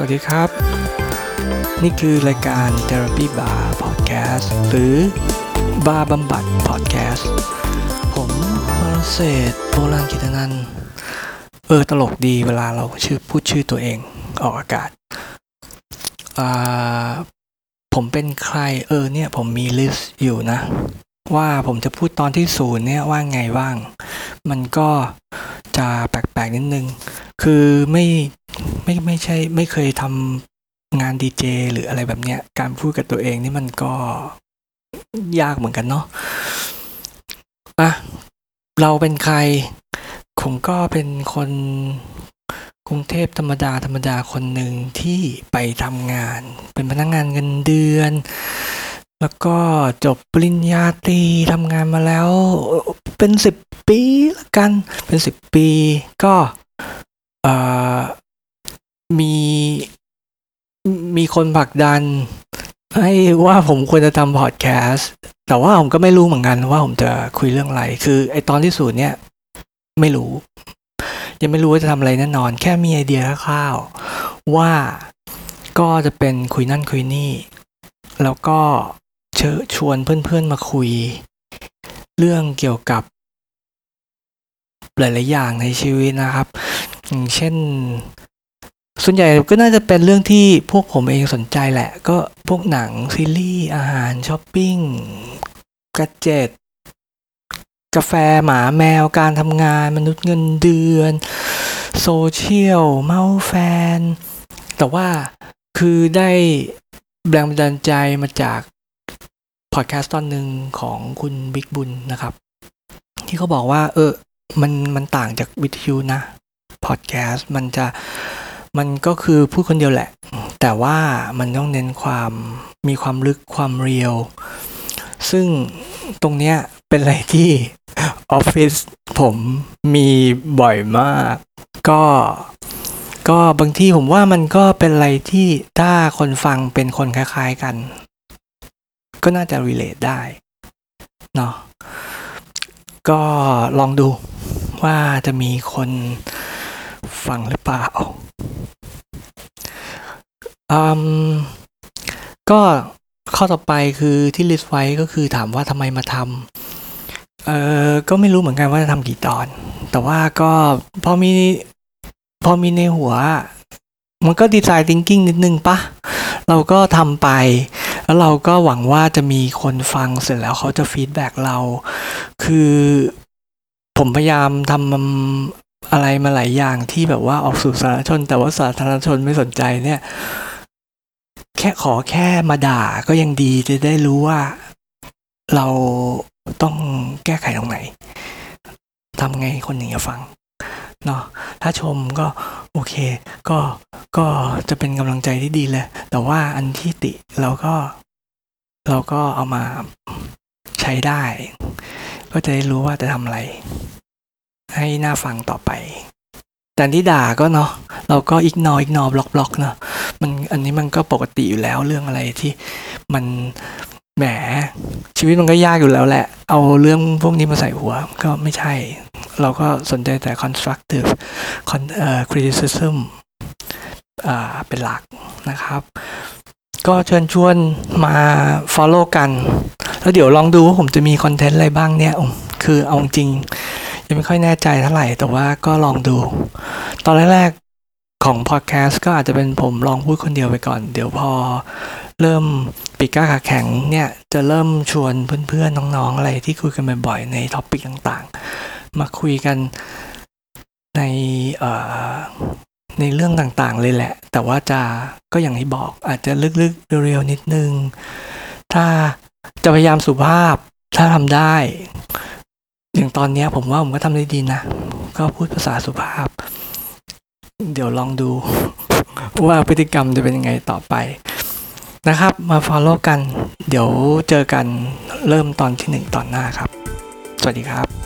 วัสดีครับ นี่คือรายการ Therapy Bar Podcast หรือบาร์บำบัด Podcast ผมมรเศษโบราณกิตนันเออตลกดีเวลาเราชื่อพูดชื่อตัวเองออกอากาศอ่าผมเป็นใครเออเนี่ยผมมี list อยู่นะ ว่าผมจะพูดตอนที่ศูนย์เนี่ยว่าไงบ้าง มันก็จะแปลกๆนิดนึง คือไม่ ไม่ไม่ใช่ไม่เคยทำงานดีเจหรืออะไรแบบเนี้ย การพูดกับตัวเองนี่มันก็ยากเหมือนกันเนาะอะเราเป็นใครผมก็เป็นคนกรุงเทพธรรมดาธรรมดาคนหนึ่งที่ไปทำงาน เป็นพนักงานเงินเดือน แล้วก็จบปริญญาตรีทำงานมาแล้วเป็นสิบปีละกันเป็นสิบปีก็เอ่อ มีมีคนผลักดัน ให้ว่าผมควรจะทำพอดแคสต์แต่ว่าผมก็ไม่รู้เหมือนกันว่าผมจะคุยเรื่องอะไร คือไอตอนที่สูตรเนี่ย ไม่รู้ ยังไม่รู้ว่าจะทำอะไรแน่นอน แค่มีไอเดียคร่าวๆว่าก็จะเป็นคุยนั่นคุยนี่ แล้วก็เชิญชวนเพื่อนๆมาคุย เรื่องเกี่ยวกับ หลายๆอย่างในชีวิตนะครับอย่างเช่น ส่วนใหญ่ก็น่าจะเป็นเรื่องที่พวกผมเองสนใจแหละ ก็พวกหนังซีรีส์อาหารช้อปปิ้งกระเจ็ดกาแฟหมาแมวการทำงานมนุษย์เงินเดือน โซเชียลเมาแฟน แต่ว่าคือได้แรงบันดาลใจมาจากพอดแคสต์ตอนหนึ่งของคุณบิ๊กบุญนะครับ ที่เขาบอกว่า เออ มันมันต่างจากวิทยุนะพอดแคสต์มันจะ มันก็คือพูดคนเดียวแหละ แต่ว่ามันต้องเน้นความมีความลึกความเรียว ซึ่งตรงเนี้ยเป็นอะไรที่ออฟฟิศผมมีบ่อยมาก ก็ก็บางทีผมว่ามันก็เป็นอะไรที่ถ้าคนฟังเป็นคนคล้ายๆกัน ก็น่าจะ relate ได้เนาะก็ลองดูว่าจะมีคนฟังหรือเปล่า อืมก็ข้อต่อไปคือที่ลิสต์ไว้ก็คือถามว่าทำไมมาทำเออก็ไม่รู้เหมือนกันว่าจะทำกี่ตอน แต่ว่าก็พอมีพอมีในหัว มันก็ดีไซน์ thinking นิดนึงปะเราก็ทำไป แล้วเราก็หวังว่าจะมีคนฟังเสร็จแล้วเขาจะฟีดแบ็กเรา คือผมพยายามทำอะไรมาหลายอย่างที่แบบว่าออกสู่สาธารณชน แต่ว่าสาธารณชนไม่สนใจเนี่ย แค่ขอแค่มาด่าก็ยังดีจะได้รู้ว่า เราต้องแก้ไขตรงไหนทำไงคนหนึ่งจะฟังเนาะถ้าชมก็โอเค ก็ก็จะเป็นกำลังใจที่ดีเลย แต่ว่าอันที่ติเราก็ เราก็เอามาใช้ได้ ก็จะได้รู้ว่าจะทำอะไร ให้หน้าฟังต่อไป แต่ที่ด่าก็เนาะเราก็อีกนออีกนอบล็อกบล็อกเนาะมันอันนี้มันก็ปกติอยู่แล้วเรื่องอะไรที่มันแหมชีวิตมันก็ยากอยู่แล้วแหละ เอาเรื่องพวกนี้มาใส่หัวก็ไม่ใช่ เราก็สนใจแต่ constructive con เอ่อ criticism อ่าเป็นหลักนะครับ ก็เชิญชวนมา follow กัน แล้วเดี๋ยวลองดูว่าผมจะมีคอนเทนต์อะไรบ้างเนี่ย คือเอาจริง ยังไม่ค่อยแน่ใจเท่าไหร่ แต่ว่าก็ลองดู ตอนแรกๆของพอดแคสต์ก็อาจจะเป็นผมลองพูดคนเดียวไปก่อน เดี๋ยวพอเริ่มปีกกล้าขาแข็งเนี่ย จะเริ่มชวนเพื่อนๆ น้องๆ อะไรที่คุยกันบ่อยๆ ใน topic ต่างๆ มาคุยกันในในเรื่องต่างๆ เลยแหละ แต่ว่าจะก็อย่างที่บอกอาจจะลึกๆ เรียวๆ นิดนึง ถ้าจะพยายามสุภาพถ้าทำได้ อย่างตอนนี้ผมว่าผมก็ทำได้ดีนะ ก็พูดภาษาสุภาพ เดี๋ยวลองดู ว่าพฤติกรรมจะเป็นยังไงต่อไปนะครับ มาฟอลโล่กัน เดี๋ยวเจอกันเริ่มตอนที่หนึ่งตอนหน้าครับ สวัสดีครับ